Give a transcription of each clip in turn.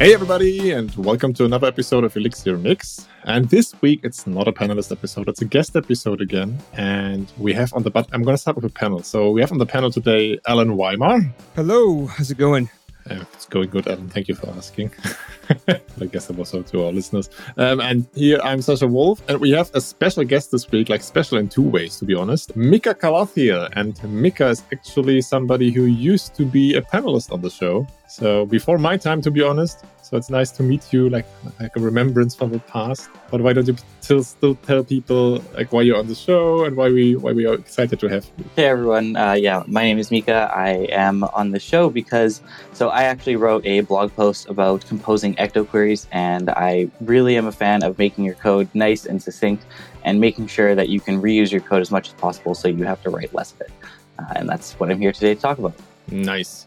Hey, everybody, and welcome to another episode of Elixir Mix. And this week, it's not a panelist episode, it's a guest episode again. And we have on the, but I'm going to start with a panel. So we have on the panel today Allen Wyma. Hello, how's it going? Uh, it's going good, Alan. Thank you for asking. I guess that was so to our listeners. Um, and here I'm Sascha Wolf, and we have a special guest this week, like special in two ways, to be honest. Mika Kalathil. And Mika is actually somebody who used to be a panelist on the show. So before my time, to be honest. So it's nice to meet you, like like a remembrance from the past. But why don't you still still tell people like why you're on the show and why we why we are excited to have you? Hey everyone, uh, yeah, my name is Mika. I am on the show because so I actually wrote a blog post about composing ecto queries, and I really am a fan of making your code nice and succinct, and making sure that you can reuse your code as much as possible, so you have to write less of it. Uh, and that's what I'm here today to talk about. Nice.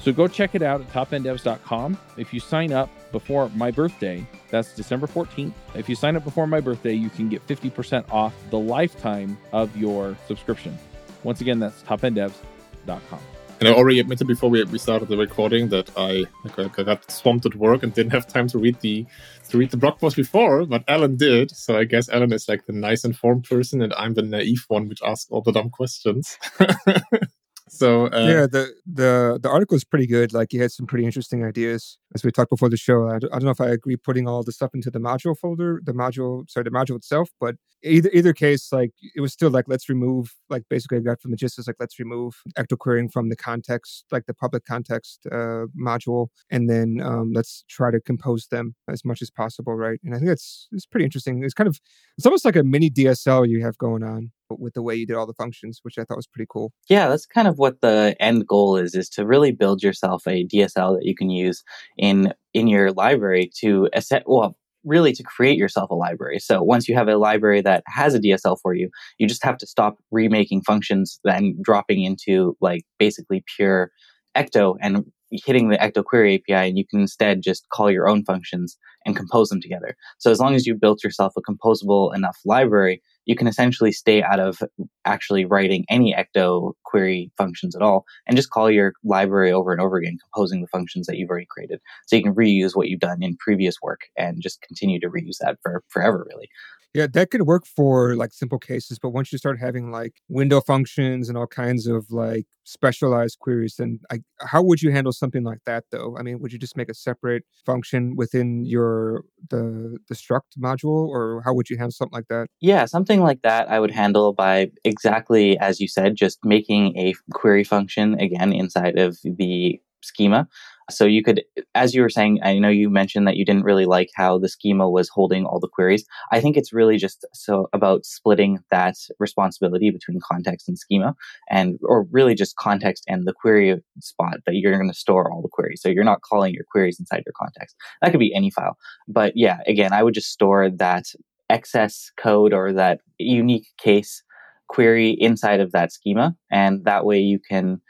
So go check it out at topenddevs.com. If you sign up before my birthday, that's December 14th. If you sign up before my birthday, you can get 50% off the lifetime of your subscription. Once again, that's topenddevs.com. And I already admitted before we, we started the recording that I, I got swamped at work and didn't have time to read the to read the blog post before, but Allen did. So I guess Allen is like the nice informed person, and I'm the naive one which asks all the dumb questions. So uh, yeah, the the the article is pretty good. Like you had some pretty interesting ideas as we talked before the show. I, don't know if I agree putting all the stuff into the module folder, the module, sorry, the module itself. But either either case, like it was still like let's remove, like basically I got from the gist is like let's remove ecto querying from the context, like the public context uh, module, and then um, let's try to compose them as much as possible, right? And I think that's it's pretty interesting. It's kind of it's almost like a mini DSL you have going on with the way you did all the functions, which I thought was pretty cool. Yeah, that's kind of what the end goal is: is to really build yourself a DSL that you can use in in your library to asset. Well, really to create yourself a library. So once you have a library that has a DSL for you, you just have to stop remaking functions, then dropping into like basically pure Ecto and hitting the Ecto Query API, and you can instead just call your own functions and compose them together. So as long as you built yourself a composable enough library, you can essentially stay out of actually writing any ecto query functions at all and just call your library over and over again, composing the functions that you've already created. So you can reuse what you've done in previous work and just continue to reuse that for forever, really. Yeah, that could work for like simple cases, but once you start having like window functions and all kinds of like specialized queries, then I, how would you handle something like that though? I mean, would you just make a separate function within your the the struct module, or how would you handle something like that? Yeah, something like that I would handle by exactly as you said, just making a query function again inside of the schema so you could, as you were saying, I know you mentioned that you didn't really like how the schema was holding all the queries. I think it's really just so about splitting that responsibility between context and schema and, or really just context and the query spot that you're going to store all the queries. So you're not calling your queries inside your context. That could be any file. But yeah, again, I would just store that excess code or that unique case query inside of that schema. And that way you can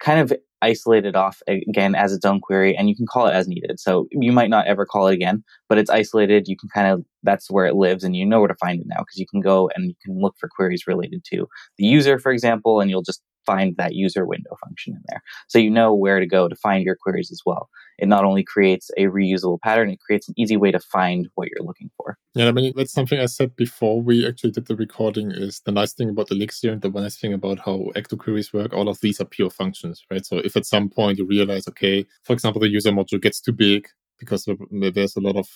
kind of isolated off again as its own query and you can call it as needed. So you might not ever call it again, but it's isolated. You can kind of, that's where it lives and you know where to find it now because you can go and you can look for queries related to the user, for example, and you'll just find that user window function in there. So you know where to go to find your queries as well. It not only creates a reusable pattern, it creates an easy way to find what you're looking for. Yeah, I mean, that's something I said before we actually did the recording is the nice thing about Elixir and the nice thing about how Ecto queries work. All of these are pure functions, right? So if at some point you realize, okay, for example, the user module gets too big, because there's a lot of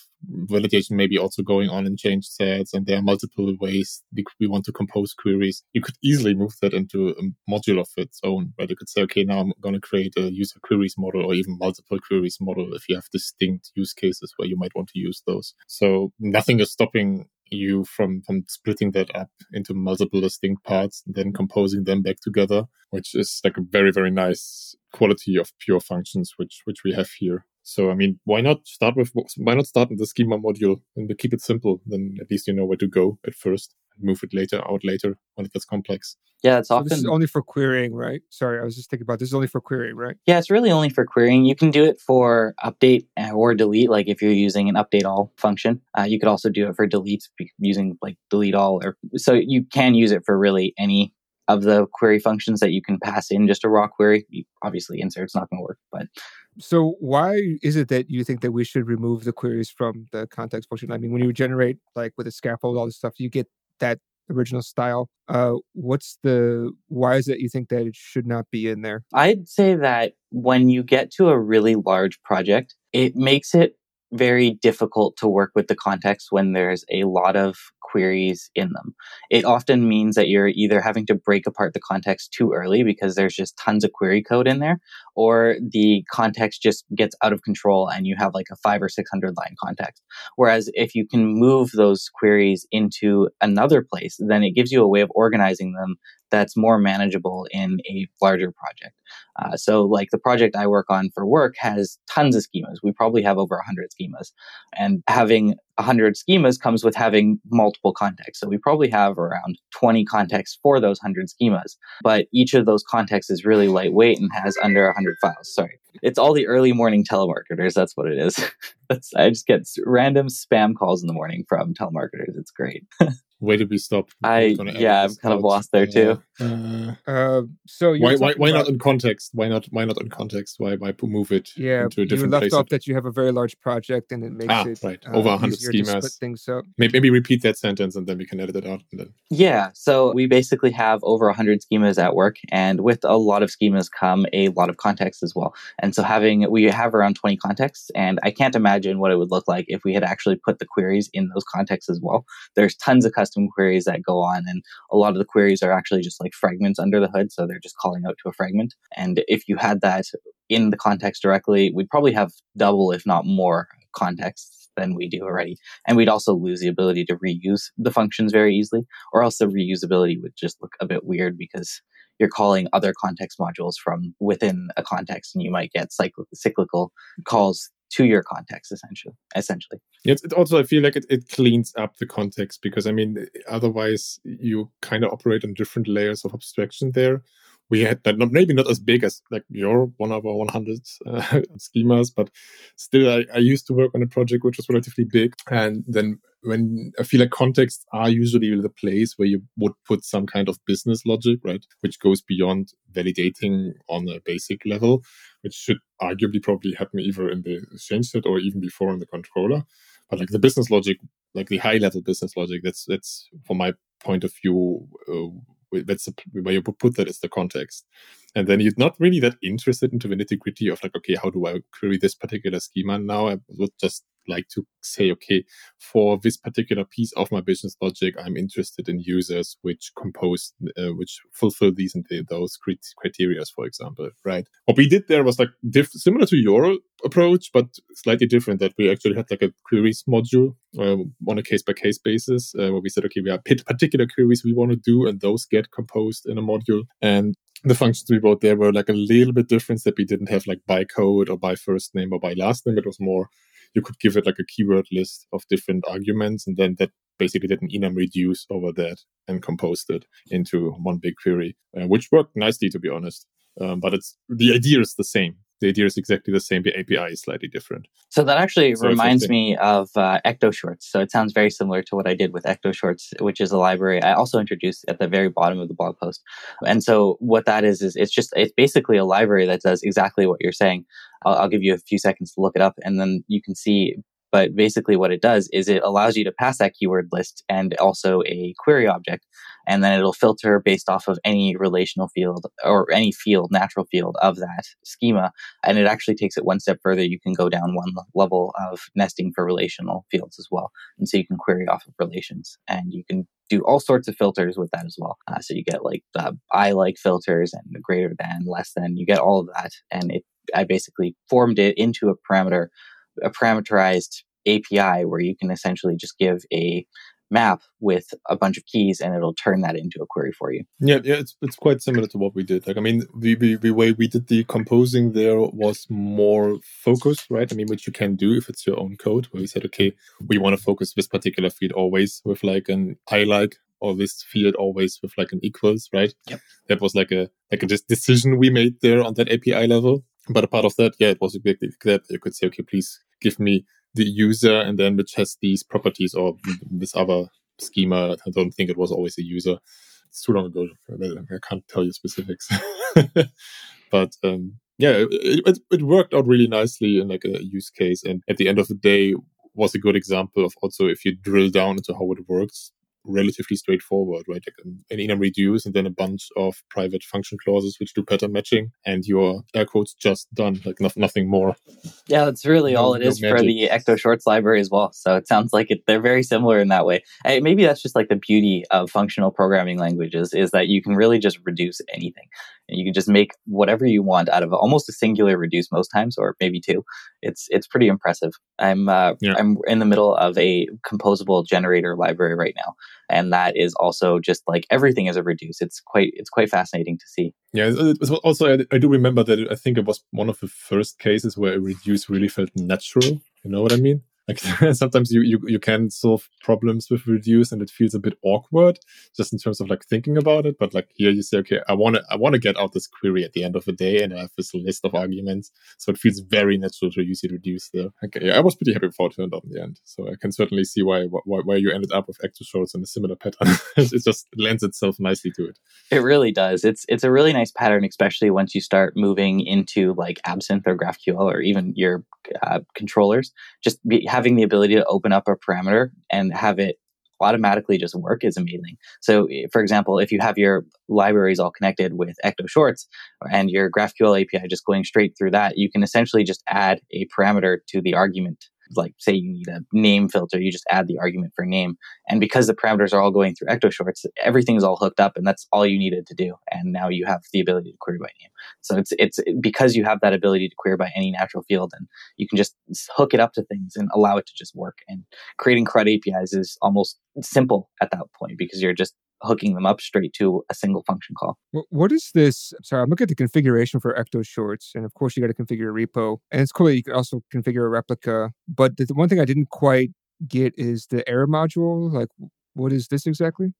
validation maybe also going on in change sets and there are multiple ways we want to compose queries. You could easily move that into a module of its own, where you could say, okay, now I'm going to create a user queries model or even multiple queries model if you have distinct use cases where you might want to use those. So nothing is stopping you from from splitting that up into multiple distinct parts and then composing them back together which is like a very very nice quality of pure functions which which we have here so, I mean, why not start with, why not start with the schema module and keep it simple? Then at least you know where to go at first and move it later out later when it gets complex. Yeah, it's so often. This is only for querying, right? Sorry, I was just thinking about this is only for querying, right? Yeah, it's really only for querying. You can do it for update or delete, like if you're using an update all function. Uh, you could also do it for delete using like delete all, or so you can use it for really any of the query functions that you can pass in just a raw query. Obviously, insert's not going to work, but so why is it that you think that we should remove the queries from the context function? I mean, when you generate like with a scaffold, all this stuff, you get that original style. Uh, what's the why is it you think that it should not be in there? I'd say that when you get to a really large project, it makes it very difficult to work with the context when there's a lot of queries in them. It often means that you're either having to break apart the context too early because there's just tons of query code in there, or the context just gets out of control and you have like a five or 600 line context. Whereas if you can move those queries into another place, then it gives you a way of organizing them that's more manageable in a larger project. Uh, so, like the project I work on for work has tons of schemas. We probably have over 100 schemas. And having 100 schemas comes with having multiple contexts. So, we probably have around 20 contexts for those 100 schemas. But each of those contexts is really lightweight and has under 100 files. Sorry. It's all the early morning telemarketers. That's what it is. I just get random spam calls in the morning from telemarketers. It's great. Where did we stop? I yeah, I'm kind out. of lost there too. Uh, uh, so why why, why not in context? Why not why not in context? Why why move it? Yeah, into a different you left place off that you have a very large project and it makes ah, it right uh, over 100 schemas. things up. Maybe, maybe repeat that sentence and then we can edit it out. And then yeah, so we basically have over 100 schemas at work, and with a lot of schemas come a lot of context as well. And so having we have around 20 contexts, and I can't imagine what it would look like if we had actually put the queries in those contexts as well. There's tons of custom queries that go on, and a lot of the queries are actually just like fragments under the hood, so they're just calling out to a fragment. And if you had that in the context directly, we'd probably have double, if not more, contexts than we do already. And we'd also lose the ability to reuse the functions very easily, or else the reusability would just look a bit weird because you're calling other context modules from within a context and you might get cyclical calls to your context essentially essentially. Yes it also i feel like it, it cleans up the context because i mean otherwise you kind of operate on different layers of abstraction there we had that not, maybe not as big as like your one of our 100 uh, schemas, but still, I, I used to work on a project which was relatively big. And then when I feel like contexts are usually the place where you would put some kind of business logic, right? Which goes beyond validating on a basic level, which should arguably probably happen either in the change set or even before in the controller. But like the business logic, like the high level business logic, that's, that's from my point of view, uh, that's the, where you put that as the context. And then you're not really that interested into the nitty gritty of like, okay, how do I query this particular schema now? I would just like to say, okay, for this particular piece of my business logic, I'm interested in users which compose, uh, which fulfill these and those criteria, for example, right? What we did there was like diff- similar to your approach, but slightly different. That we actually had like a queries module uh, on a case by case basis, uh, where we said, okay, we have particular queries we want to do, and those get composed in a module, and the functions we wrote there were like a little bit different that we didn't have like by code or by first name or by last name. It was more you could give it like a keyword list of different arguments, and then that basically did an enum reduce over that and composed it into one big query, uh, which worked nicely to be honest. Um, but it's the idea is the same the idea is exactly the same. The API is slightly different. So that actually so reminds me of uh, EctoShorts. So it sounds very similar to what I did with EctoShorts, which is a library I also introduced at the very bottom of the blog post. And so what that is is it's just it's basically a library that does exactly what you're saying. I'll, I'll give you a few seconds to look it up, and then you can see But basically, what it does is it allows you to pass that keyword list and also a query object, and then it'll filter based off of any relational field or any field, natural field of that schema. And it actually takes it one step further. You can go down one level of nesting for relational fields as well. And so you can query off of relations and you can do all sorts of filters with that as well. Uh, so you get like the ilike filters and the greater than, less than, you get all of that. And it, I basically formed it into a parameter, a parameterized API where you can essentially just give a map with a bunch of keys and it'll turn that into a query for you. Yeah, yeah, it's it's quite similar to what we did. Like I mean, the, the, the way we did the composing there was more focused, right? I mean, which you can do if it's your own code, where we said, okay, we want to focus this particular field always with like an ilike or this field always with like an equals, right? Yep. That was like a like a decision we made there on that API level. But a part of that, yeah, it was exactly that. You could say, okay, please give me the user and then which has these properties or this other schema. I don't think it was always a user. It's too long ago. I can't tell you specifics. but um, yeah, it, it, it, worked out really nicely in like a use case. And at the end of the day, was a good example of also if you drill down into how it works, relatively straightforward, right? Like um, an enum reduce and then a bunch of private function clauses which do pattern matching, and your air quotes just done, like no, nothing more. Yeah, that's really no, all it no is magic. for the Ecto Shorts library as well. So it sounds like it, they're very similar in that way. maybe that's just like the beauty of functional programming languages is that you can really just reduce anything. And you can just make whatever you want out of almost a singular reduce most times, or maybe two. It's it's pretty impressive. I'm uh, yeah. I'm in the middle of a composable generator library right now and that is also just like everything is a reduce. It's quite it's quite fascinating to see. Yeah, also I, I do remember that I think it was one of the first cases where a reduce really felt natural. You know what I mean? Like sometimes you, you you can solve problems with reduce and it feels a bit awkward just in terms of like thinking about it. But like here you say, okay, I want to I want to get out this query at the end of the day, and I have this list of arguments, so it feels very natural to use it reduce there. Okay, yeah, I was pretty happy with how it turned out in the end. So I can certainly see why why, why you ended up with Ecto Shorts in a similar pattern. it just lends itself nicely to it. It really does. It's it's a really nice pattern, especially once you start moving into like Absinthe or GraphQL or even your uh, controllers. Just be, having the ability to open up a parameter and have it automatically just work is amazing. So, for example, if you have your libraries all connected with Ecto Shorts and your GraphQL API just going straight through that, you can essentially just add a parameter to the argument like say you need a name filter, you just add the argument for name. And because the parameters are all going through Ecto Shorts, everything's all hooked up and that's all you needed to do. And now you have the ability to query by name. So it's, it's because you have that ability to query by any natural field and you can just hook it up to things and allow it to just work. And creating CRUD APIs is almost simple at that point because you're just hooking them up straight to a single function call. What is this? Sorry, I'm looking at the configuration for Ecto Shorts, and of course you got to configure a repo, and it's cool that you can also configure a replica. But the one thing I didn't quite get is the error module. Like, what is this exactly?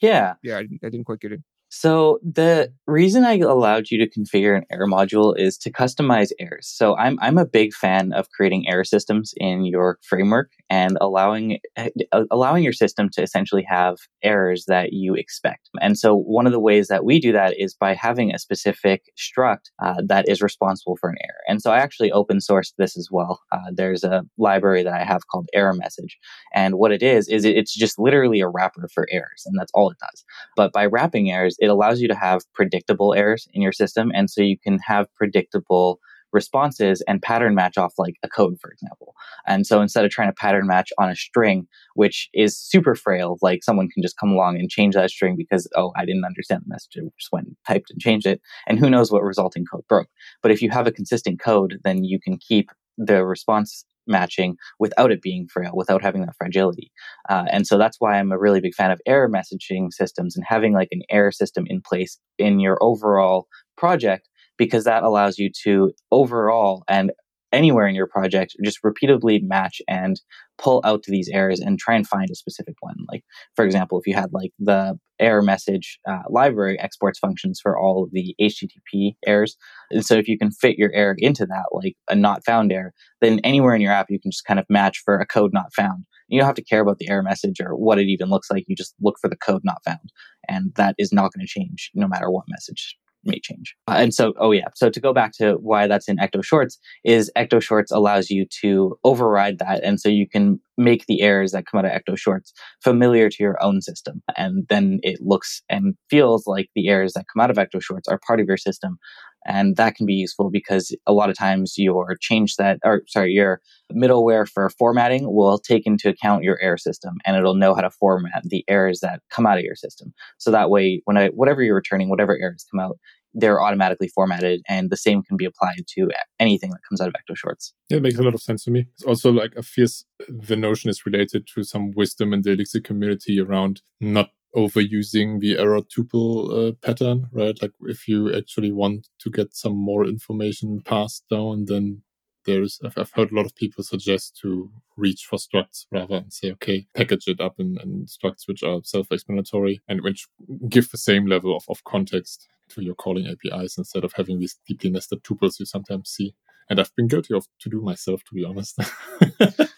yeah, yeah, I didn't, I didn't quite get it. So the reason I allowed you to configure an error module is to customize errors. So I'm I'm a big fan of creating error systems in your framework and allowing uh, allowing your system to essentially have errors that you expect. And so one of the ways that we do that is by having a specific struct uh, that is responsible for an error. And so I actually open sourced this as well. Uh, there's a library that I have called error message, and what it is is it's just literally a wrapper for errors, and that's all it does. But by wrapping errors it allows you to have predictable errors in your system. And so you can have predictable responses and pattern match off like a code, for example. And so instead of trying to pattern match on a string, which is super frail, like someone can just come along and change that string because, oh, I didn't understand the message. I just went and typed and changed it. And who knows what resulting code broke. But if you have a consistent code, then you can keep the response matching without it being frail, without having that fragility. Uh, and so that's why I'm a really big fan of error messaging systems and having like an error system in place in your overall project, because that allows you to overall and anywhere in your project, just repeatedly match and pull out to these errors and try and find a specific one. Like, for example, if you had like the error message uh, library exports functions for all of the HTTP errors. And so if you can fit your error into that, like a not found error, then anywhere in your app, you can just kind of match for a code not found. You don't have to care about the error message or what it even looks like. You just look for the code not found. And that is not going to change no matter what message may change. Uh, and so, oh yeah. So to go back to why that's in Ecto Shorts is Ecto Shorts allows you to override that. And so you can make the errors that come out of Ecto Shorts familiar to your own system. And then it looks and feels like the errors that come out of Ecto Shorts are part of your system. And that can be useful because a lot of times your change that, or sorry, your middleware for formatting will take into account your error system and it'll know how to format the errors that come out of your system. So that way, when I, whatever you're returning, whatever errors come out, they're automatically formatted and the same can be applied to anything that comes out of Ecto Shorts. Yeah, it makes a lot of sense to me. It's also like I feel the notion is related to some wisdom in the Elixir community around not overusing the error tuple uh, pattern, right? Like if you actually want to get some more information passed down, then there's I've, heard a lot of people suggest to reach for structs rather and say okay package it up in, in structs which are self-explanatory and which give the same level of, of context to your calling apis instead of having these deeply nested tuples you sometimes see and i've been guilty of to do myself to be honest but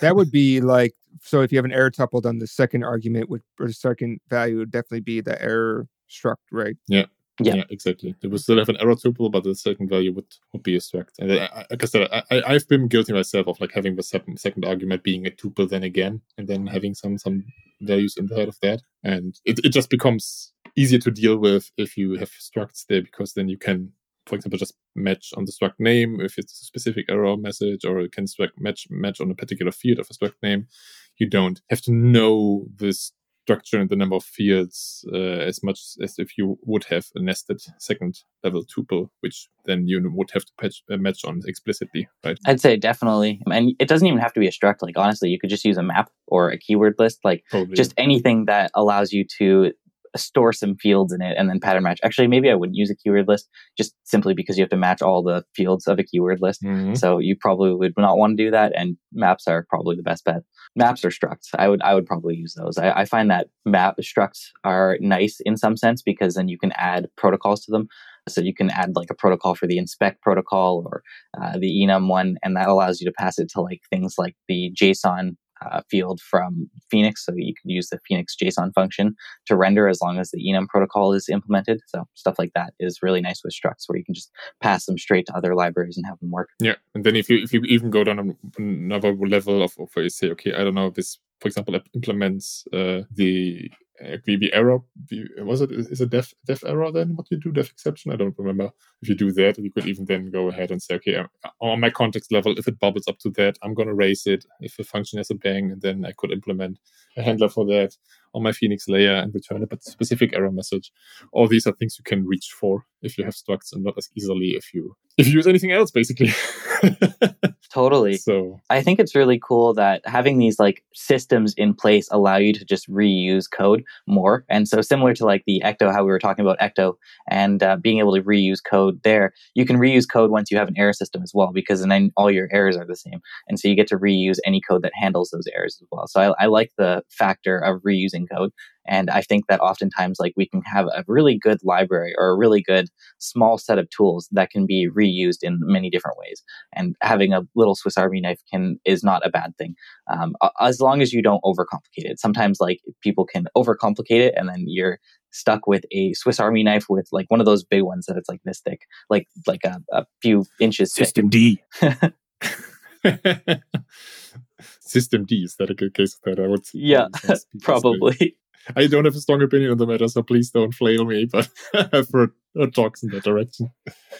that would be like so if you have an error tuple then the second argument would or the second value would definitely be the error struct right yeah yeah. yeah. exactly. It would still have an error tuple, but the second value would, would be a struct. And I, like I said, I, I've been guilty myself of like having the second, second argument being a tuple then again, and then having some some values inside of that. And it, it just becomes easier to deal with if you have structs there because then you can, for example, just match on the struct name if it's a specific error message, or it can struct match match on a particular field of a struct name. You don't have to know this structure and the number of fields uh, as much as if you would have a nested second level tuple, which then you would have to patch, uh, match on explicitly, right? I'd say definitely. And it doesn't even have to be a struct. Like, honestly, you could just use a map or a keyword list, like Probably. just anything that allows you to store some fields in it and then pattern match. Actually, maybe I wouldn't use a keyword list just simply because you have to match all the fields of a keyword list. Mm-hmm. So you probably would not want to do that. And maps are probably the best bet. Maps or structs. I would I would probably use those. I, I find that map structs are nice in some sense because then you can add protocols to them. So you can add like a protocol for the inspect protocol or uh, the enum one, and that allows you to pass it to like things like the JSON uh, field from Phoenix. So you could use the Phoenix JSON function to render as long as the enum protocol is implemented. So stuff like that is really nice with structs where you can just pass them straight to other libraries and have them work. Yeah. And then if you if you even go down another level of, of where you say, okay, I don't know, this for example implements uh, the the error was it is a def def error then what you do def exception? I don't remember. If you do that you could even then go ahead and say okay uh, on my context level if it bubbles up to that i'm going to raise it. If a function has a bang and then i could implement a handler for that on my phoenix layer and return a but specific error message all these are things you can reach for if you have structs and not as easily if you if you use anything else basically totally so i think it's really cool that having these like systems in place allow you to just reuse code more. And so similar to like the Ecto, how we were talking about Ecto and uh, being able to reuse code there, you can reuse code once you have an error system as well, because then all your errors are the same. And so you get to reuse any code that handles those errors as well. So I, I like the factor of reusing code. And I think that oftentimes, like, we can have a really good library or a really good small set of tools that can be reused in many different ways. And having a little Swiss Army knife can is not a bad thing, um, as long as you don't overcomplicate it. Sometimes, like, people can overcomplicate it, and then you're stuck with a Swiss Army knife with like one of those big ones that it's like this thick, like like a, a few inches. System thick. D. systemd is that a good case of that? I would. Yeah, probably. I don't have a strong opinion on the matter, so please don't flail me. But I've heard, heard talks in that direction.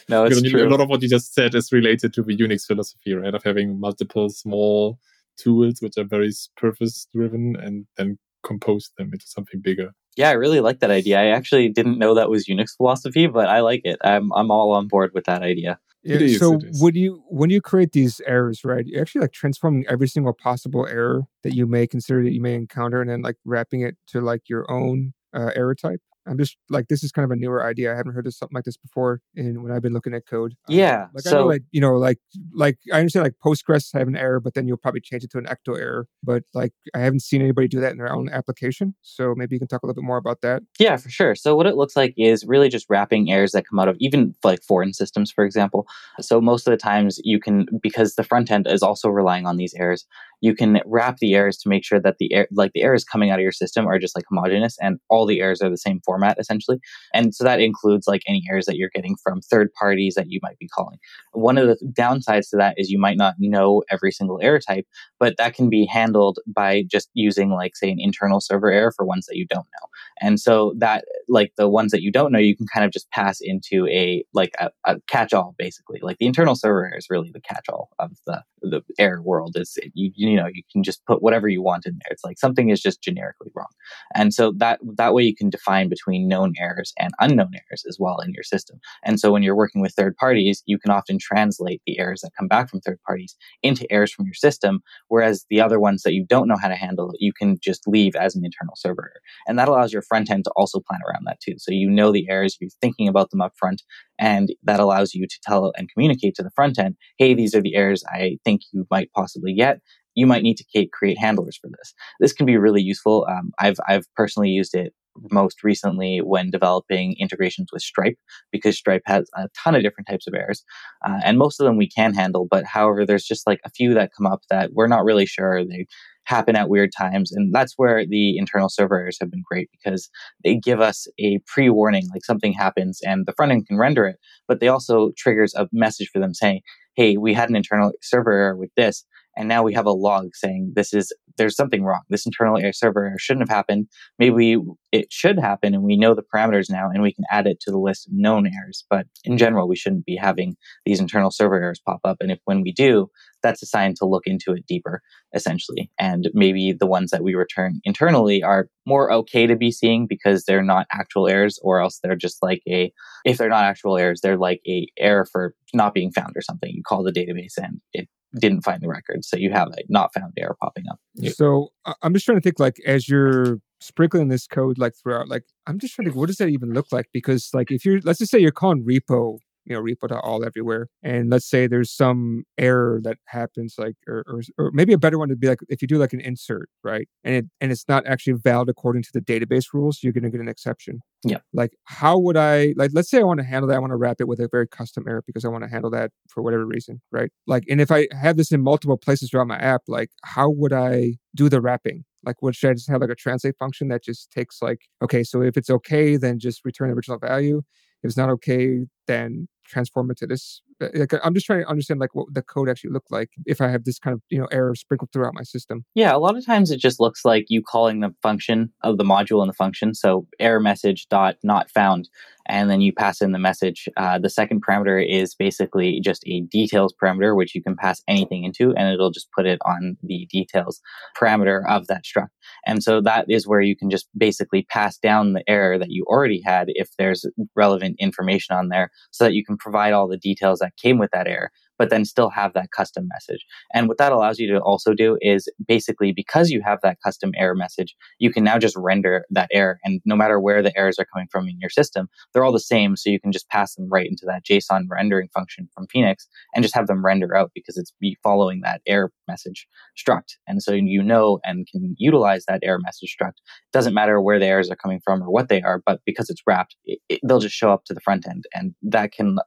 No, it's true. A lot of what you just said is related to the Unix philosophy, right? Of having multiple small tools which are very purpose driven and then compose them into something bigger. Yeah, I really like that idea. I actually didn't know that was Unix philosophy, but I like it. I'm I'm all on board with that idea. Yeah, so when you when you create these errors, right? You actually like transforming every single possible error that you may consider that you may encounter, and then like wrapping it to like your own uh, error type. I'm just like this is kind of a newer idea. I haven't heard of something like this before. And when I've been looking at code, um, yeah. Um, like so, I know, like you know, like like I understand like Postgres have an error, but then you'll probably change it to an Ecto error. But like I haven't seen anybody do that in their own application. So maybe you can talk a little bit more about that. Yeah, for sure. So what it looks like is really just wrapping errors that come out of even like foreign systems, for example. So most of the times you can because the front end is also relying on these errors you can wrap the errors to make sure that the air, like the errors coming out of your system are just like homogeneous and all the errors are the same format essentially. And so that includes like any errors that you're getting from third parties that you might be calling. One of the downsides to that is you might not know every single error type, but that can be handled by just using like say an internal server error for ones that you don't know. And so that like the ones that you don't know, you can kind of just pass into a like a, a catch-all basically. Like the internal server error is really the catch-all of the the error world. Is you you know you can just put whatever you want in there. It's like something is just generically wrong, and so that that way you can define between known errors and unknown errors as well in your system. And so when you're working with third parties, you can often translate the errors that come back from third parties into errors from your system, whereas the other ones that you don't know how to handle, you can just leave as an internal server. And that allows your front end to also plan around that too. So you know the errors, you're thinking about them up front, and that allows you to tell and communicate to the front end, hey, these are the errors I think you might possibly get. You might need to create handlers for this. This can be really useful. Um, I've I've personally used it most recently when developing integrations with Stripe because Stripe has a ton of different types of errors, uh, and most of them we can handle. But however, there's just like a few that come up that we're not really sure they happen at weird times. And that's where the internal server errors have been great because they give us a pre warning, like something happens and the front end can render it, but they also triggers a message for them saying, Hey, we had an internal server error with this. And now we have a log saying this is, there's something wrong. This internal air server error shouldn't have happened. Maybe it should happen and we know the parameters now and we can add it to the list of known errors. But in general, we shouldn't be having these internal server errors pop up. And if when we do, that's a sign to look into it deeper, essentially. And maybe the ones that we return internally are more okay to be seeing because they're not actual errors, or else they're just like a, if they're not actual errors, they're like a error for not being found or something. You call the database and it didn't find the record. So you have a not found error popping up. So I'm just trying to think like as you're sprinkling this code like throughout, like I'm just trying to what does that even look like? Because like if you're let's just say you're calling repo you know repo all everywhere. And let's say there's some error that happens like or, or, or maybe a better one would be like if you do like an insert right? And it and it's not actually valid according to the database rules you're going to get an exception. Yeah. Like how would i like let's say i want to handle that i want to wrap it with a very custom error because i want to handle that for whatever reason right? Like and if i have this in multiple places throughout my app like how would i do the wrapping? Like, what should I just have like a translate function that just takes like, okay, so if it's okay, then just return the original value. If it's not okay, then transform it to this uh, like i'm just trying to understand like what the code actually looked like if i have this kind of you know error sprinkled throughout my system. Yeah a lot of times it just looks like you calling the function of the module in the function. So error message dot not found and then you pass in the message. Uh, the second parameter is basically just a details parameter which you can pass anything into and it'll just put it on the details parameter of that struct. And so that is where you can just basically pass down the error that you already had if there's relevant information on there so that you can provide all the details that came with that error but then still have that custom message. And what that allows you to also do is basically because you have that custom error message, you can now just render that error. And no matter where the errors are coming from in your system, they're all the same. So you can just pass them right into that JSON rendering function from Phoenix and just have them render out because it's following that error message struct. And so you know and can utilize that error message struct. It doesn't matter where the errors are coming from or what they are, but because it's wrapped, it, it, they'll just show up to the front end. And that can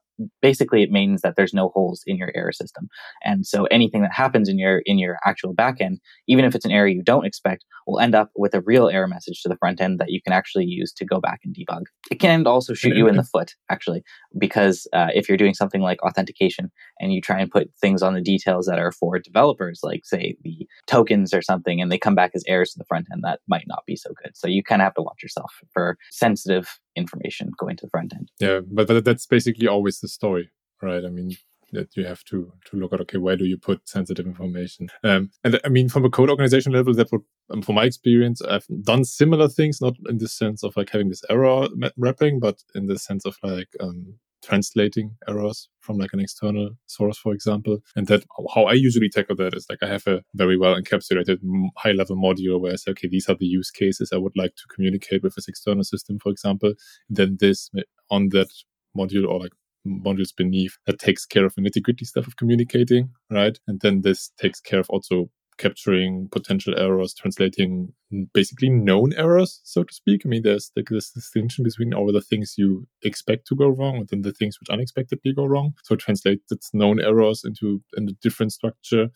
basically it means that there's no holes in your error system. And so anything that happens in your in your actual backend even if it's an error you don't expect will end up with a real error message to the front end that you can actually use to go back and debug. It can also shoot you in the foot actually because uh, if you're doing something like authentication and you try and put things on the details that are for developers like say the tokens or something and they come back as errors to the front end that might not be so good. So you kind of have to watch yourself for sensitive information going to the front end. Yeah but, that's basically always the story, right? I mean, that you have to to look at okay where do you put sensitive information? Um, and i mean from a code organization level that would um, from my experience i've done similar things not in the sense of like having this error wrapping but in the sense of like um, translating errors from like an external source for example and that how i usually tackle that is like i have a very well encapsulated high level module where i say okay these are the use cases i would like to communicate with this external system for example then this eh, on that module or like modules beneath that takes care of the nitty gritty stuff of communicating, right? And then this takes care of also capturing potential errors, translating basically known errors, so to speak. I mean, there's like this distinction between all the things you expect to go wrong and then the things which unexpectedly go wrong. So translate its known errors into, into a different structure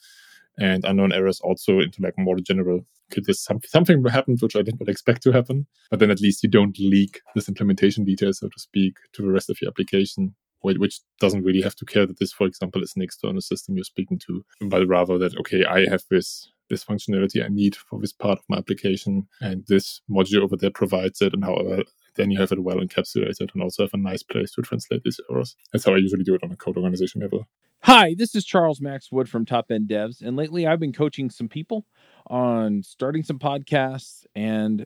and unknown errors also into like more general. Could this some, something happened which I did not expect to happen, but then at least you don't leak this implementation detail, so to speak, to the rest of your application which doesn't really have to care that this, for example, is an external system you're speaking to, but rather that, okay, I have this this functionality I need for this part of my application, and this module over there provides it, and however, then you have it well encapsulated and also have a nice place to translate these errors. That's how I usually do it on a code organization level. Hi, this is Charles Max Wood from Top End Devs, and lately I've been coaching some people on starting some podcasts and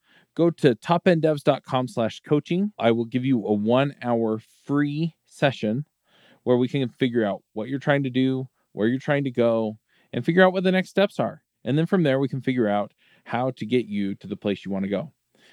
go to topenddevs.com slash coaching. I will give you a one hour free session where we can figure out what you're trying to do, where you're trying to go, and figure out what the next steps are. And then from there, we can figure out how to get you to the place you want to go.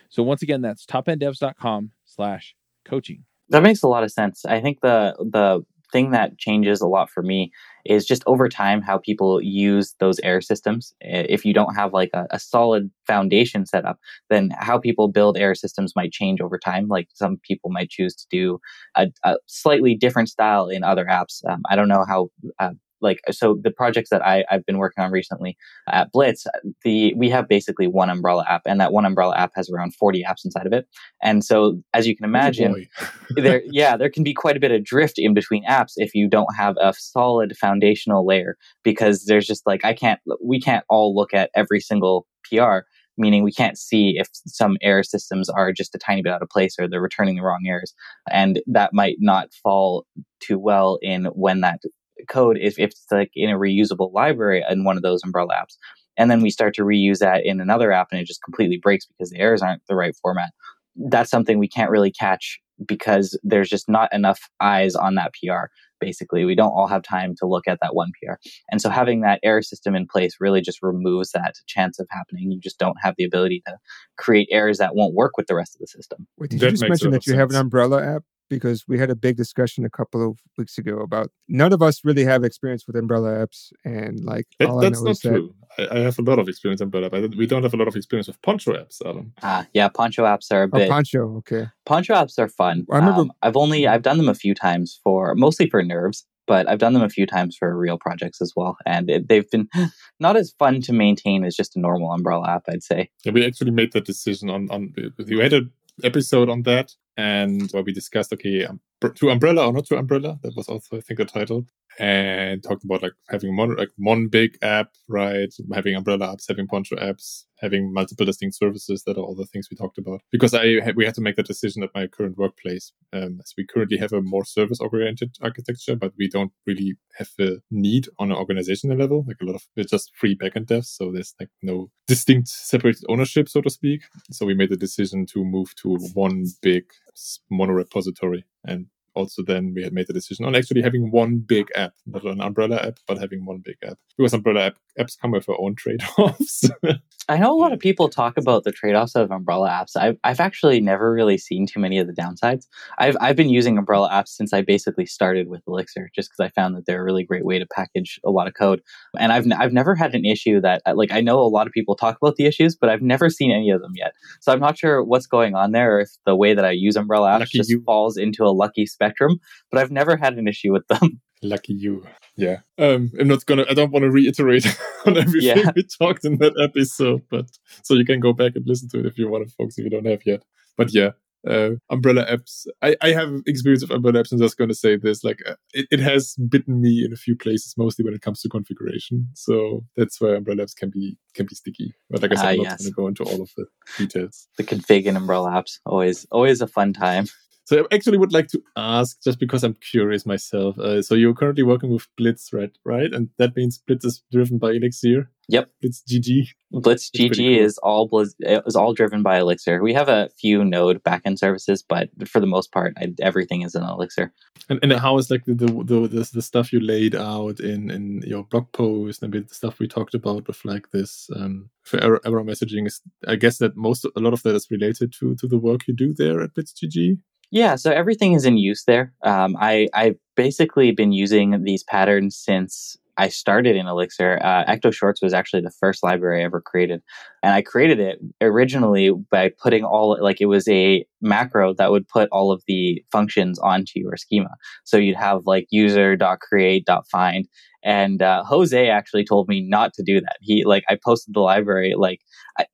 So once again, that's topenddevs.com slash coaching. That makes a lot of sense. I think the the thing that changes a lot for me is just over time how people use those air systems. If you don't have like a, a, solid foundation set up, then how people build air systems might change over time. Like some people might choose to do a, a slightly different style in other apps. Um, I don't know how uh, like so the projects that I, I've been working on recently at Blitz, the we have basically one umbrella app, and that one umbrella app has around 40 apps inside of it. And so as you can imagine, there yeah, there can be quite a bit of drift in between apps if you don't have a solid foundational layer because there's just like I can't we can't all look at every single PR meaning we can't see if some error systems are just a tiny bit out of place or they're returning the wrong errors. And that might not fall too well in when that code if, if it's like in a reusable library in one of those umbrella apps. And then we start to reuse that in another app and it just completely breaks because the errors aren't the right format. That's something we can't really catch because there's just not enough eyes on that PR. Basically, we don't all have time to look at that one PR. And so having that error system in place really just removes that chance of happening. You just don't have the ability to create errors that won't work with the rest of the system. Wait, did that you just mention that you sense. have an umbrella app? Because we had a big discussion a couple of weeks ago about none of us really have experience with umbrella apps and like that, that's not true that, I, I, have a lot of experience with umbrella but we don't have a lot of experience with poncho apps Adam. ah yeah poncho apps are a oh, bit oh, poncho okay poncho apps are fun i remember um, i've only i've done them a few times for mostly for nerves but I've done them a few times for real projects as well, and it, they've been not as fun to maintain as just a normal umbrella app. I'd say. Yeah, we actually made that decision on on. We had an episode on that, and where we discussed okay um, to umbrella or not to umbrella that was also i think a title. And talked about like having one like one big app right? Having umbrella apps having poncho apps having multiple distinct services that are all the things we talked about. Because i we had to make that decision at my current workplace. Um, as we currently have a more service oriented architecture but we don't really have a need on an organizational level. Like a lot of it's just free backend devs so there's like no distinct separate ownership so to speak. So we made the decision to move to one big mono repository. And also then we had made the decision on actually having one big app, not an umbrella app, but having one big app. Because umbrella app, apps come with their own trade-offs. I know a lot of people talk about the trade-offs of umbrella apps. I've, I've actually never really seen too many of the downsides. I've, I've been using umbrella apps since I basically started with Elixir, just because I found that they're a really great way to package a lot of code. And I've, I've never had an issue that, uh, like, I know a lot of people talk about the issues, but I've never seen any of them yet. So I'm not sure what's going on there, or if the way that I use umbrella apps lucky just you. falls into a lucky spectrum, but I've never had an issue with them. Lucky you. Yeah. Um, I'm not gonna. I don't want to reiterate on everything yeah. we talked in that episode, but so you can go back and listen to it if you want, folks, if you don't have yet. But yeah, uh, umbrella apps. I, I have experience of umbrella apps. I'm just going to say this: like, uh, it, it has bitten me in a few places, mostly when it comes to configuration. So that's where umbrella apps can be can be sticky. But like I said, uh, I'm not going to go into all of the details. The config and umbrella apps always always a fun time. So I actually would like to ask, just because I'm curious myself. Uh, so you're currently working with Blitz, right? Right, and that means Blitz is driven by Elixir. Yep. Blitz GG. Blitz GG cool. is all Blitz, is all driven by Elixir. We have a few Node backend services, but for the most part, I, everything is in Elixir. And, and how is like the the, the the stuff you laid out in in your blog post and the stuff we talked about with like this um, for error, error messaging is I guess that most a lot of that is related to to the work you do there at Blitz GG. Yeah, so everything is in use there. Um, I I've basically been using these patterns since I started in Elixir. Uh, Ecto Shorts was actually the first library I ever created. And I created it originally by putting all, like, it was a macro that would put all of the functions onto your schema. So you'd have like user dot create dot find, And uh, Jose actually told me not to do that. He, like, I posted the library, like,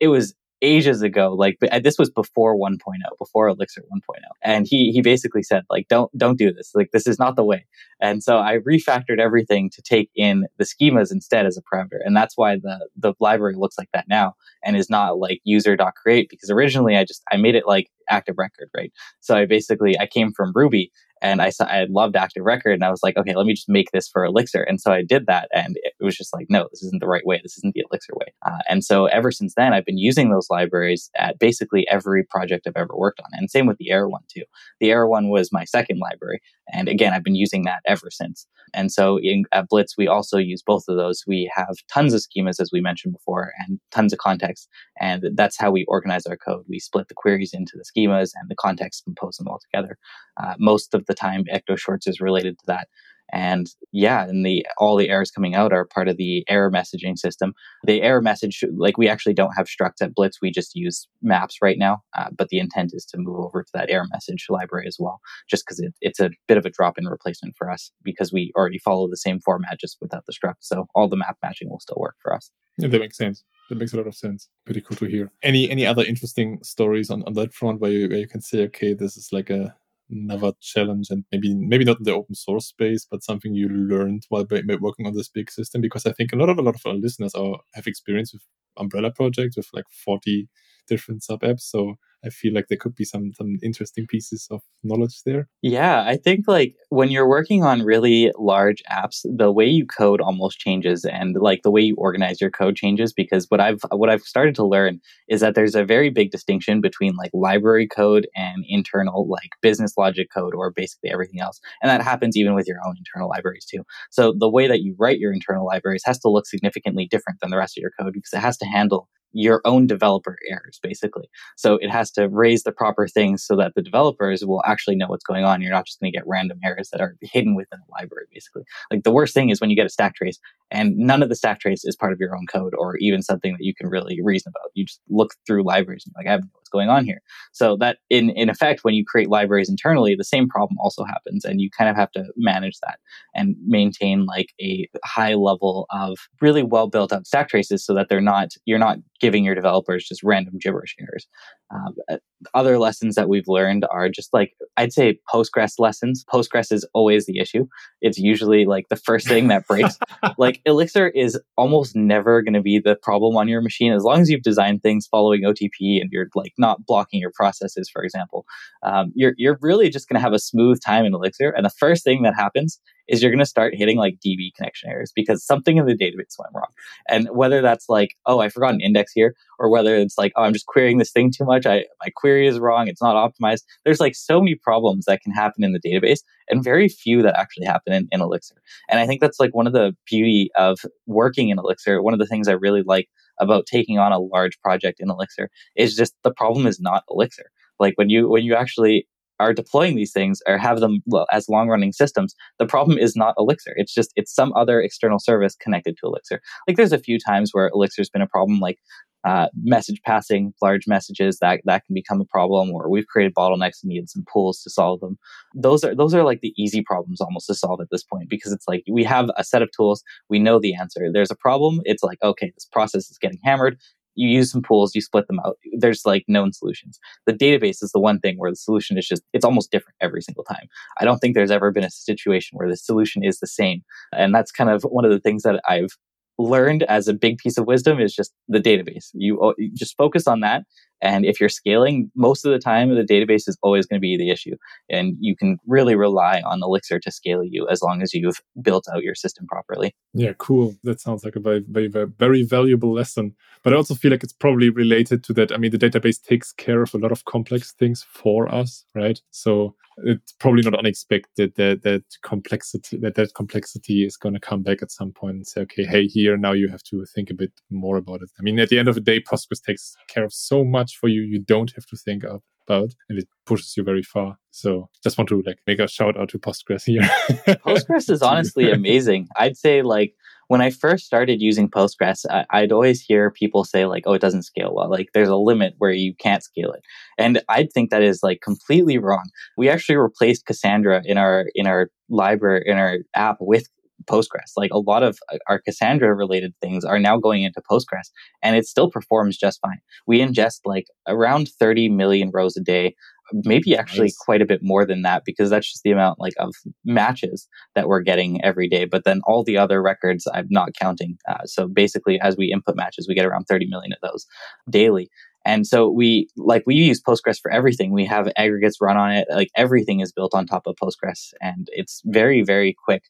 it was ages ago like uh, this was before 1.0 before elixir 1.0 and he he basically said like don't don't do this. Like this is not the way. And so i refactored everything to take in the schemas instead as a parameter. And that's why the the library looks like that now and is not like user.create because originally i just i made it like active record right? So i basically i came from ruby and I saw I loved Active Record, and I was like, okay, let me just make this for Elixir. And so I did that, and it was just like, no, this isn't the right way. This isn't the Elixir way. Uh, and so ever since then, I've been using those libraries at basically every project I've ever worked on, and same with the Error one too. The Error one was my second library, and again, I've been using that ever since. And so in, at Blitz, we also use both of those. We have tons of schemas, as we mentioned before, and tons of context, and that's how we organize our code. We split the queries into the schemas, and the context compose them all together. Uh, most of the time ecto shorts is related to that and yeah and the all the errors coming out are part of the error messaging system. The error message like we actually don't have structs at blitz. We just use maps right now uh, but the intent is to move over to that error message library as well just because it, it's a bit of a drop in replacement for us because we already follow the same format just without the struct. So all the map matching will still work for us. Yeah, that makes sense. That makes a lot of sense. Pretty cool to hear. Any any other interesting stories on, on that front where you where you can say, okay, this is like a another challenge and maybe maybe not in the open source space but something you learned while working on this big system because i think a lot of a lot of our listeners are have experience with umbrella projects with like 40 different sub apps so I feel like there could be some some interesting pieces of knowledge there. Yeah, I think like when you're working on really large apps, the way you code almost changes and like the way you organize your code changes because what I've what I've started to learn is that there's a very big distinction between like library code and internal like business logic code or basically everything else. And that happens even with your own internal libraries too. So the way that you write your internal libraries has to look significantly different than the rest of your code because it has to handle your own developer errors, basically. So it has to raise the proper things so that the developers will actually know what's going on. You're not just going to get random errors that are hidden within a library, basically. Like the worst thing is when you get a stack trace and none of the stack trace is part of your own code or even something that you can really reason about. You just look through libraries and like, I have what's going on here. So that in, in effect, when you create libraries internally, the same problem also happens and you kind of have to manage that and maintain like a high level of really well built up stack traces so that they're not, you're not giving your developers just random gibberish errors. Um, uh, other lessons that we've learned are just like I'd say Postgres lessons. Postgres is always the issue. It's usually like the first thing that breaks. like Elixir is almost never going to be the problem on your machine as long as you've designed things following OTP and you're like not blocking your processes, for example. Um, you're you're really just going to have a smooth time in Elixir. And the first thing that happens is you're going to start hitting like DB connection errors because something in the database went wrong. And whether that's like, oh, I forgot an index here, or whether it's like, oh, I'm just querying this thing too much. I, my query is wrong. It's not optimized. There's like so many problems that can happen in the database and very few that actually happen in, in Elixir. And I think that's like one of the beauty of working in Elixir. One of the things I really like about taking on a large project in Elixir is just the problem is not Elixir. Like when you when you actually are deploying these things or have them well, as long running systems, the problem is not Elixir. It's just it's some other external service connected to Elixir. Like there's a few times where Elixir's been a problem, like uh, message passing large messages that that can become a problem, or we've created bottlenecks and needed some pools to solve them. Those are those are like the easy problems almost to solve at this point because it's like we have a set of tools, we know the answer. There's a problem, it's like okay, this process is getting hammered you use some pools, you split them out. There's like known solutions. The database is the one thing where the solution is just, it's almost different every single time. I don't think there's ever been a situation where the solution is the same. And that's kind of one of the things that I've learned as a big piece of wisdom is just the database. You, oh, you just focus on that And if you're scaling, most of the time, the database is always going to be the issue. And you can really rely on Elixir to scale you as long as you've built out your system properly. Yeah, cool. That sounds like a very, very, very valuable lesson. But I also feel like it's probably related to that. I mean, the database takes care of a lot of complex things for us, right? So it's probably not unexpected that that complexity that that complexity is going to come back at some point and say, okay, hey, here now you have to think a bit more about it. I mean, at the end of the day, Postgres takes care of so much for you, you don't have to think about, and it pushes you very far. So just want to like make a shout out to Postgres here. Postgres is honestly amazing. I'd say like when I first started using Postgres, I, would always hear people say like, "Oh, it doesn't scale well. Like, there's a limit where you can't scale it," and I'd think that is like completely wrong. We actually replaced Cassandra in our in our library in our app with Postgres. Like a lot of uh, our Cassandra related things are now going into Postgres and it still performs just fine. We ingest like around 30 million rows a day maybe actually nice. quite a bit more than that because that's just the amount like of matches that we're getting every day but then all the other records i'm not counting uh, so basically as we input matches we get around 30 million of those daily and so we like we use Postgres for everything. We have aggregates run on it. Like everything is built on top of Postgres and it's very, very quick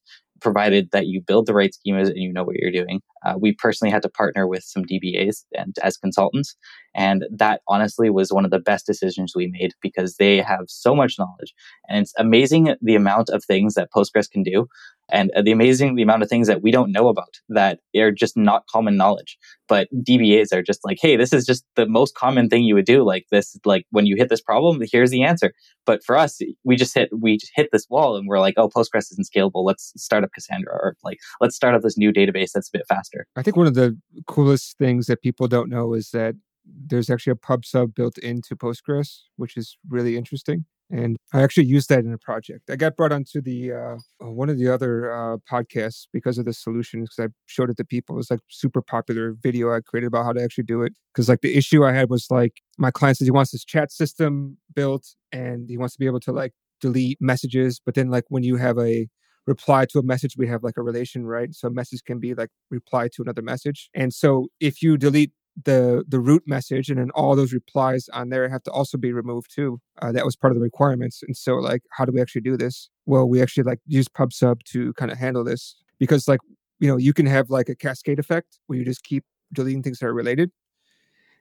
provided that you build the right schemas and you know what you're doing. Uh, we personally had to partner with some DBAs and as consultants, and that honestly was one of the best decisions we made because they have so much knowledge, and it's amazing the amount of things that Postgres can do and the amazing the amount of things that we don't know about that are just not common knowledge. But dbas are just like hey this is just the most common thing you would do. Like this like when you hit this problem here's the answer. But for us we just hit we just hit this wall and we're like oh postgres isn't scalable. Let's start up cassandra or like let's start up this new database that's a bit faster. I think one of the coolest things that people don't know is that there's actually a pub sub built into postgres which is really interesting and I actually used that in a project. I got brought onto the uh, uh, one of the other uh, podcasts because of the solution because I showed it to people. It was like super popular video I created about how to actually do it. Because like the issue I had was like my client says he wants this chat system built and he wants to be able to like delete messages, but then like when you have a reply to a message, we have like a relation, right? So a message can be like reply to another message. And so if you delete the the root message and then all those replies on there have to also be removed too. Uh, that was part of the requirements. And so like how do we actually do this? Well we actually like use pubsub to kind of handle this because like you know you can have like a cascade effect where you just keep deleting things that are related.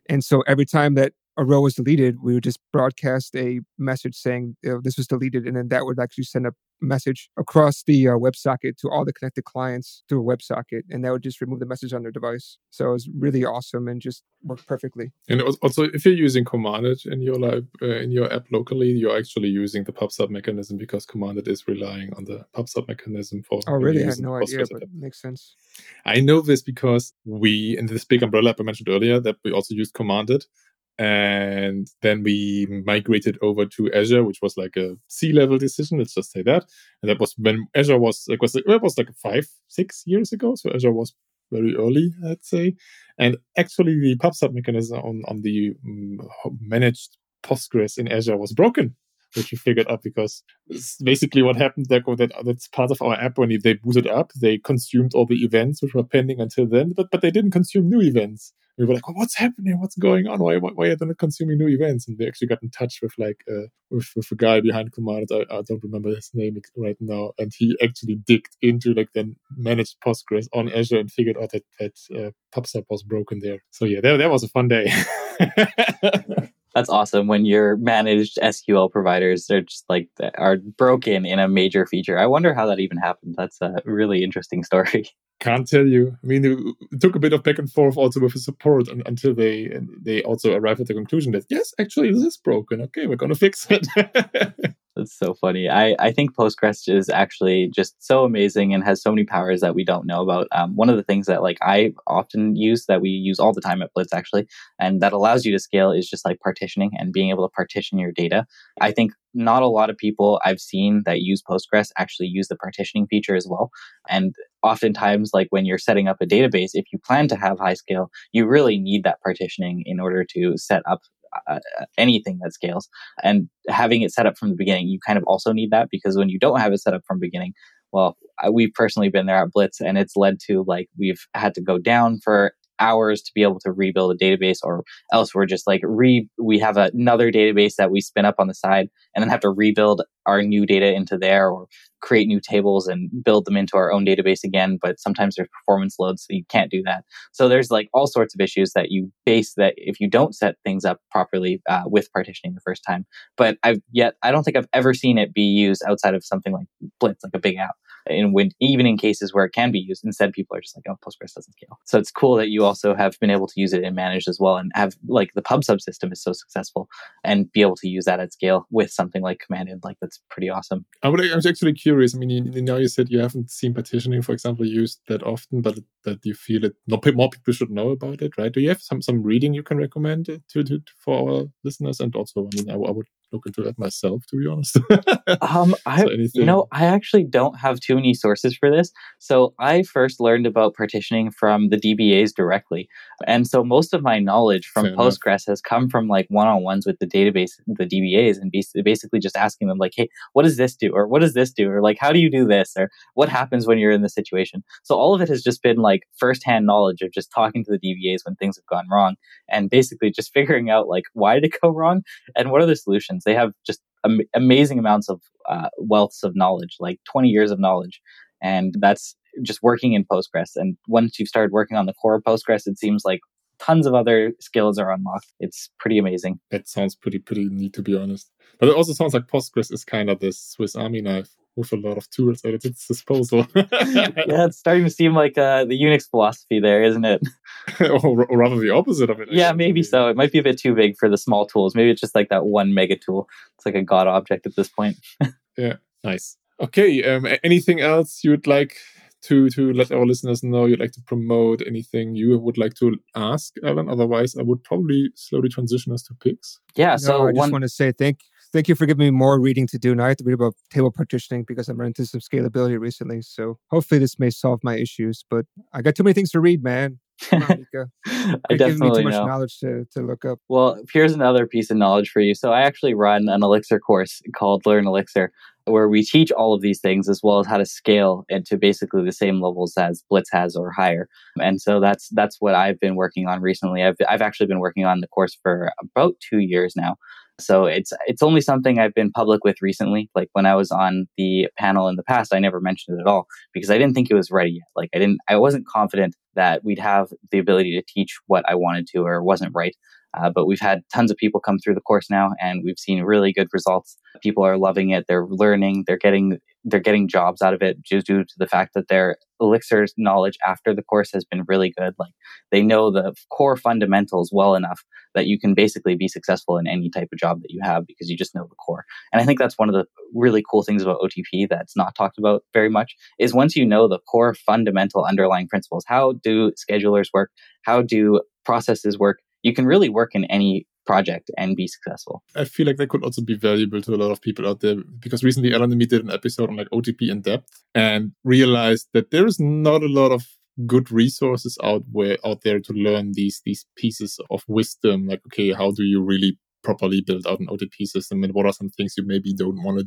And so every time that a row was deleted, we would just broadcast a message saying you know, this was deleted, and then that would actually send a message across the uh, WebSocket to all the connected clients through a WebSocket, and that would just remove the message on their device. So it was really awesome and just worked perfectly. And also, if you're using Commanded in your lab, uh, in your app locally, you're actually using the PubSub mechanism because Commanded is relying on the PubSub mechanism for. Oh, really? I had no idea, but it makes sense. I know this because we, in this big umbrella app I mentioned earlier, that we also used Commanded and then we migrated over to Azure, which was like a C-level decision. Let's just say that, and that was when Azure was like was it was like five six years ago. So Azure was very early, I'd say, and actually the PubSub mechanism on on the um, managed Postgres in Azure was broken which we figured out because basically what happened there that that's part of our app when they booted up they consumed all the events which were pending until then but but they didn't consume new events we were like oh, what's happening what's going on why, why are they not consuming new events and we actually got in touch with like uh, with, with a guy behind command I, I don't remember his name right now and he actually digged into like then managed postgres on azure and figured out that that uh, pubsub was broken there so yeah that, that was a fun day that's awesome when your managed SQL providers they're just like are broken in a major feature. I wonder how that even happened. That's a really interesting story. Can't tell you. I mean, it took a bit of back and forth also with the support until they they also arrived at the conclusion that yes, actually this is broken. Okay, we're gonna fix it. That's so funny. I, I think Postgres is actually just so amazing and has so many powers that we don't know about. Um, one of the things that like I often use that we use all the time at Blitz actually, and that allows you to scale is just like partitioning and being able to partition your data. I think not a lot of people I've seen that use Postgres actually use the partitioning feature as well. And oftentimes, like when you're setting up a database, if you plan to have high scale, you really need that partitioning in order to set up uh, anything that scales. And having it set up from the beginning, you kind of also need that because when you don't have it set up from beginning, well, we've personally been there at Blitz and it's led to like we've had to go down for hours to be able to rebuild a database or else we're just like re we have another database that we spin up on the side and then have to rebuild our new data into there or create new tables and build them into our own database again but sometimes there's performance loads so you can't do that. So there's like all sorts of issues that you base that if you don't set things up properly uh, with partitioning the first time. But i've yet i don't think i've ever seen it be used outside of something like blitz like a big app and when even in cases where it can be used, instead people are just like, oh, Postgres doesn't scale. So it's cool that you also have been able to use it and manage as well, and have like the pub subsystem is so successful, and be able to use that at scale with something like command like that's pretty awesome. I would, I was actually curious. I mean, you, now you said you haven't seen partitioning, for example, used that often, but that you feel it not more people should know about it, right? Do you have some some reading you can recommend to, to for our listeners? And also, I mean, I, I would look into that myself, to be honest. um, I, so you know, I actually don't have too many sources for this. So I first learned about partitioning from the DBAs directly, and so most of my knowledge from Fair Postgres enough. has come from like one-on-ones with the database, the DBAs, and basically just asking them like, "Hey, what does this do?" or "What does this do?" or like, "How do you do this?" or "What happens when you're in this situation?" So all of it has just been like firsthand knowledge of just talking to the DBAs when things have gone wrong, and basically just figuring out like why did it go wrong and what are the solutions they have just am- amazing amounts of uh, wealths of knowledge, like 20 years of knowledge. And that's just working in Postgres. And once you've started working on the core of Postgres, it seems like tons of other skills are unlocked. It's pretty amazing. That sounds pretty, pretty neat, to be honest. But it also sounds like Postgres is kind of the Swiss Army knife with a lot of tools at its disposal. yeah, it's starting to seem like uh, the Unix philosophy there, isn't it? or, or, rather the opposite of it. Yeah, maybe so. It might be a bit too big for the small tools. Maybe it's just like that one mega tool. It's like a god object at this point. yeah, nice. Okay, um, anything else you'd like to to let our listeners know you'd like to promote anything you would like to ask Allen otherwise i would probably slowly transition us to picks yeah so no, i just one... want to say thank thank you for giving me more reading to do. Now I have to read about table partitioning because I'm running into some scalability recently. So hopefully this may solve my issues. But I got too many things to read, man. On, I definitely too much know. knowledge to, to look up. Well, here's another piece of knowledge for you. So I actually run an Elixir course called Learn Elixir, where we teach all of these things as well as how to scale into basically the same levels as Blitz has or higher. And so that's that's what I've been working on recently. I've I've actually been working on the course for about two years now. So it's it's only something I've been public with recently. Like when I was on the panel in the past, I never mentioned it at all because I didn't think it was ready yet. Like I didn't I wasn't confident that we'd have the ability to teach what I wanted to or wasn't right. Uh, but we've had tons of people come through the course now, and we've seen really good results. People are loving it. They're learning. They're getting they're getting jobs out of it just due to the fact that their Elixir's knowledge after the course has been really good. Like they know the core fundamentals well enough that you can basically be successful in any type of job that you have because you just know the core. And I think that's one of the really cool things about OTP that's not talked about very much is once you know the core fundamental underlying principles, how do schedulers work? How do processes work? You can really work in any project and be successful. I feel like that could also be valuable to a lot of people out there because recently Allen and me did an episode on like OTP in depth and realized that there is not a lot of good resources out where out there to learn these these pieces of wisdom like okay how do you really properly build out an OTP system and what are some things you maybe don't want to